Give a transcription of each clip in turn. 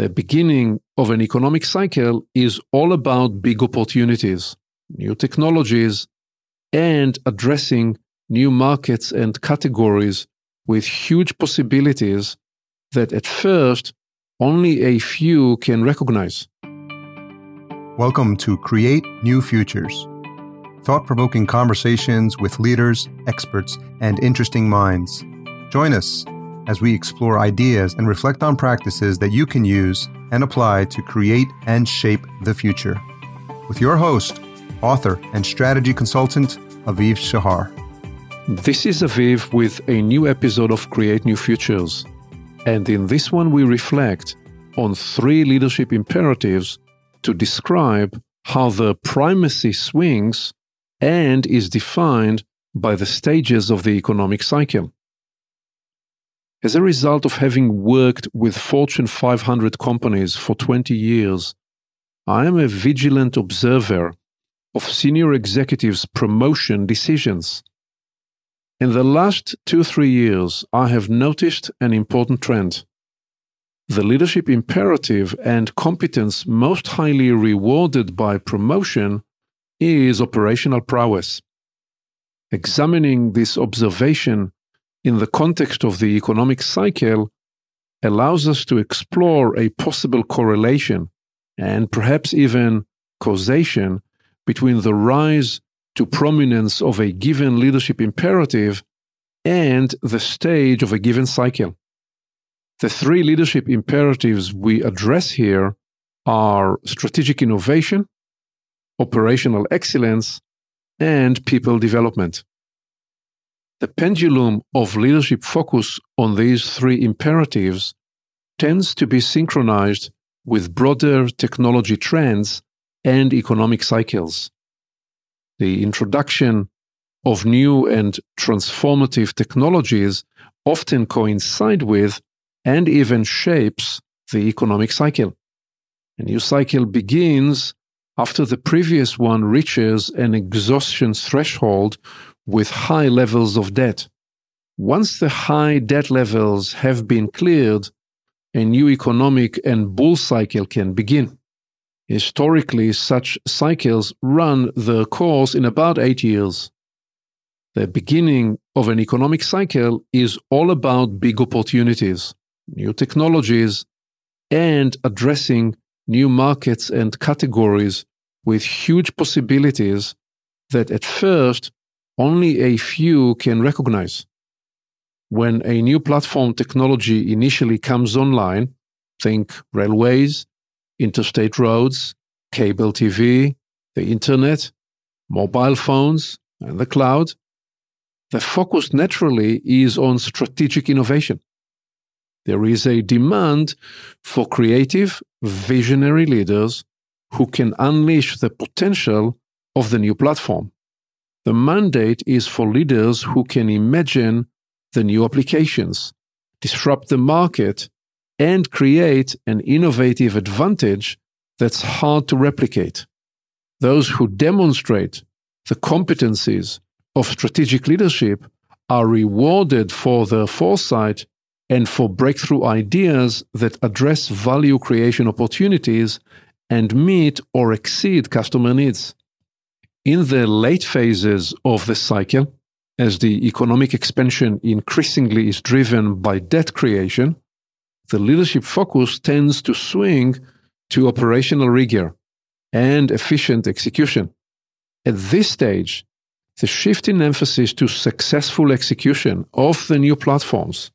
The beginning of an economic cycle is all about big opportunities, new technologies, and addressing new markets and categories with huge possibilities that at first only a few can recognize. Welcome to Create New Futures thought provoking conversations with leaders, experts, and interesting minds. Join us as we explore ideas and reflect on practices that you can use and apply to create and shape the future. With your host, author, and strategy consultant, Aviv Shahar. This is Aviv with a new episode of Create New Futures. And in this one, we reflect on three leadership imperatives to describe how the primacy swings and is defined by the stages of the economic cycle. As a result of having worked with Fortune 500 companies for 20 years, I am a vigilant observer of senior executives' promotion decisions. In the last two, three years, I have noticed an important trend. The leadership imperative and competence most highly rewarded by promotion is operational prowess. Examining this observation in the context of the economic cycle allows us to explore a possible correlation and perhaps even causation between the rise to prominence of a given leadership imperative and the stage of a given cycle. The three leadership imperatives we address here are strategic innovation, operational excellence, and people development. The pendulum of leadership focus on these three imperatives tends to be synchronized with broader technology trends and economic cycles. The introduction of new and transformative technologies often coincide with and even shapes the economic cycle. A new cycle begins after the previous one reaches an exhaustion threshold with high levels of debt. Once the high debt levels have been cleared, a new economic and bull cycle can begin. Historically, such cycles run their course in about eight years. The beginning of an economic cycle is all about big opportunities, new technologies, and addressing new markets and categories with huge possibilities that at first only a few can recognize. When a new platform technology initially comes online, think railways, interstate roads, cable TV, the internet, mobile phones, and the cloud, the focus naturally is on strategic innovation. There is a demand for creative, visionary leaders who can unleash the potential of the new platform. The mandate is for leaders who can imagine the new applications, disrupt the market, and create an innovative advantage that's hard to replicate. Those who demonstrate the competencies of strategic leadership are rewarded for their foresight and for breakthrough ideas that address value creation opportunities and meet or exceed customer needs. In the late phases of the cycle, as the economic expansion increasingly is driven by debt creation, the leadership focus tends to swing to operational rigor and efficient execution. At this stage, the shift in emphasis to successful execution of the new platforms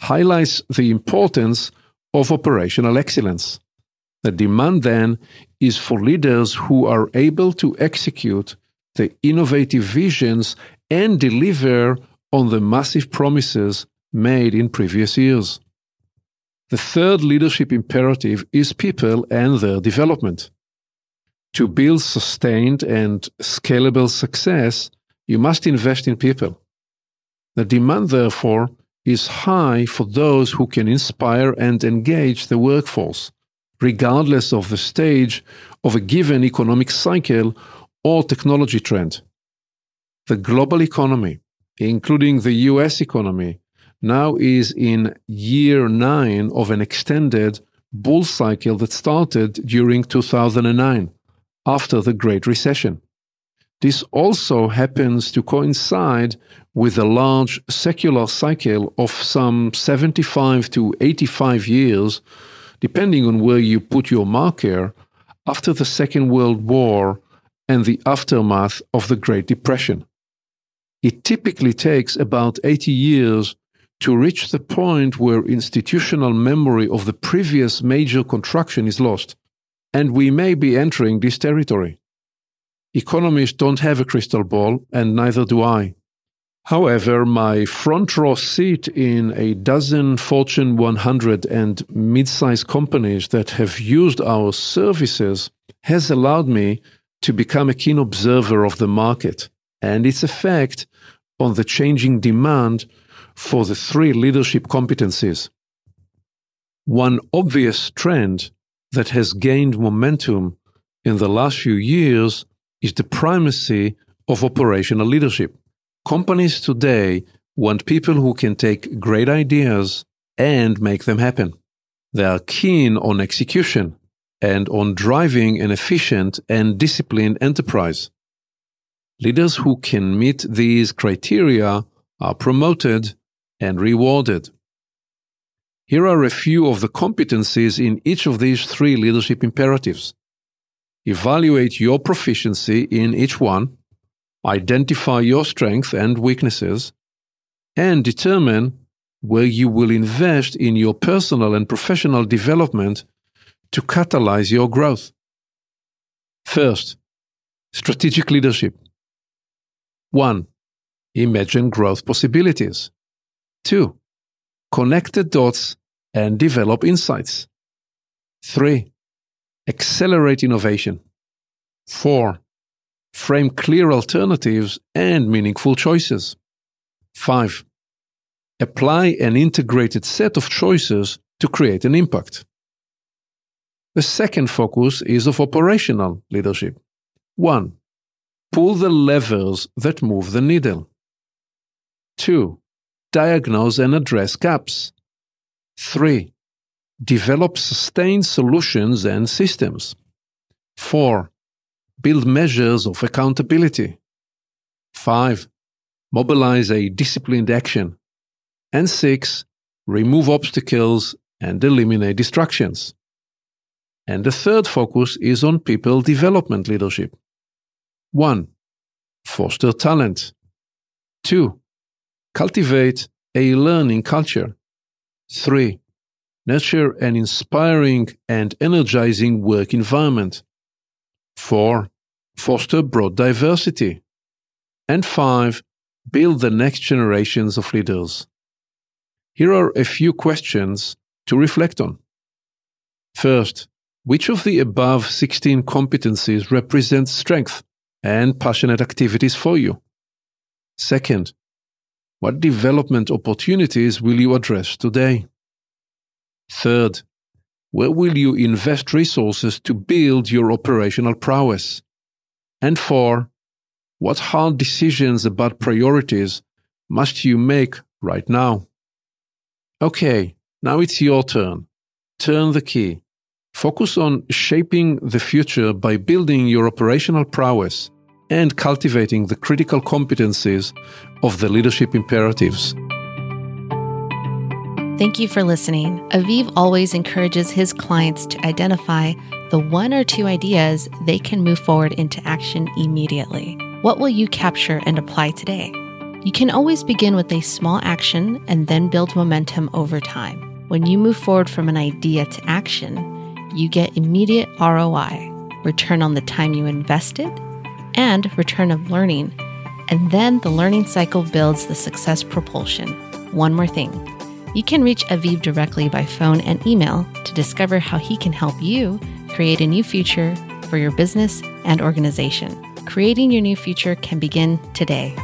highlights the importance of operational excellence. The demand then is for leaders who are able to execute the innovative visions and deliver on the massive promises made in previous years. The third leadership imperative is people and their development. To build sustained and scalable success, you must invest in people. The demand, therefore, is high for those who can inspire and engage the workforce regardless of the stage of a given economic cycle or technology trend. The global economy, including the US economy, now is in year nine of an extended bull cycle that started during 2009 after the Great Recession. This also happens to coincide with a large secular cycle of some 75 to 85 years, depending on where you put your marker, after the Second World War and the aftermath of the Great Depression. It typically takes about 80 years to reach the point where institutional memory of the previous major contraction is lost, and we may be entering this territory. Economists don't have a crystal ball, and neither do I. However, my front row seat in a dozen Fortune 100 and mid sized companies that have used our services has allowed me to become a keen observer of the market and its effect on the changing demand for the three leadership competencies. One obvious trend that has gained momentum in the last few years is the primacy of operational leadership. Companies today want people who can take great ideas and make them happen. They are keen on execution and on driving an efficient and disciplined enterprise. Leaders who can meet these criteria are promoted and rewarded. Here are a few of the competencies in each of these three leadership imperatives. Evaluate your proficiency in each one, identify your strengths and weaknesses, and determine where you will invest in your personal and professional development to catalyze your growth. First, strategic leadership. 1. Imagine growth possibilities. 2. Connect the dots and develop insights. 3. Accelerate innovation. 4. Frame clear alternatives and meaningful choices. 5. Apply an integrated set of choices to create an impact. The second focus is of operational leadership. 1. Pull the levers that move the needle. 2. Diagnose and address gaps. 3. Develop sustained solutions and systems. 4. Build measures of accountability. 5. Mobilize a disciplined action. And 6. Remove obstacles and eliminate distractions. And the third focus is on people development leadership. 1. Foster talent. 2. Cultivate a learning culture. 3. Nurture an inspiring and energizing work environment. 4. Foster broad diversity. And 5. Build the next generations of leaders. Here are a few questions to reflect on. First, which of the above 16 competencies represents strength and passionate activities for you? Second, what development opportunities will you address today? Third, where will you invest resources to build your operational prowess? And four, what hard decisions about priorities must you make right now? Okay, now it's your turn. Turn the key Focus on shaping the future by building your operational prowess and cultivating the critical competencies of the leadership imperatives. Thank you for listening. Aviv always encourages his clients to identify the one or two ideas they can move forward into action immediately. What will you capture and apply today? You can always begin with a small action and then build momentum over time. When you move forward from an idea to action, you get immediate ROI, return on the time you invested, and return of learning. And then the learning cycle builds the success propulsion. One more thing you can reach Aviv directly by phone and email to discover how he can help you create a new future for your business and organization. Creating your new future can begin today.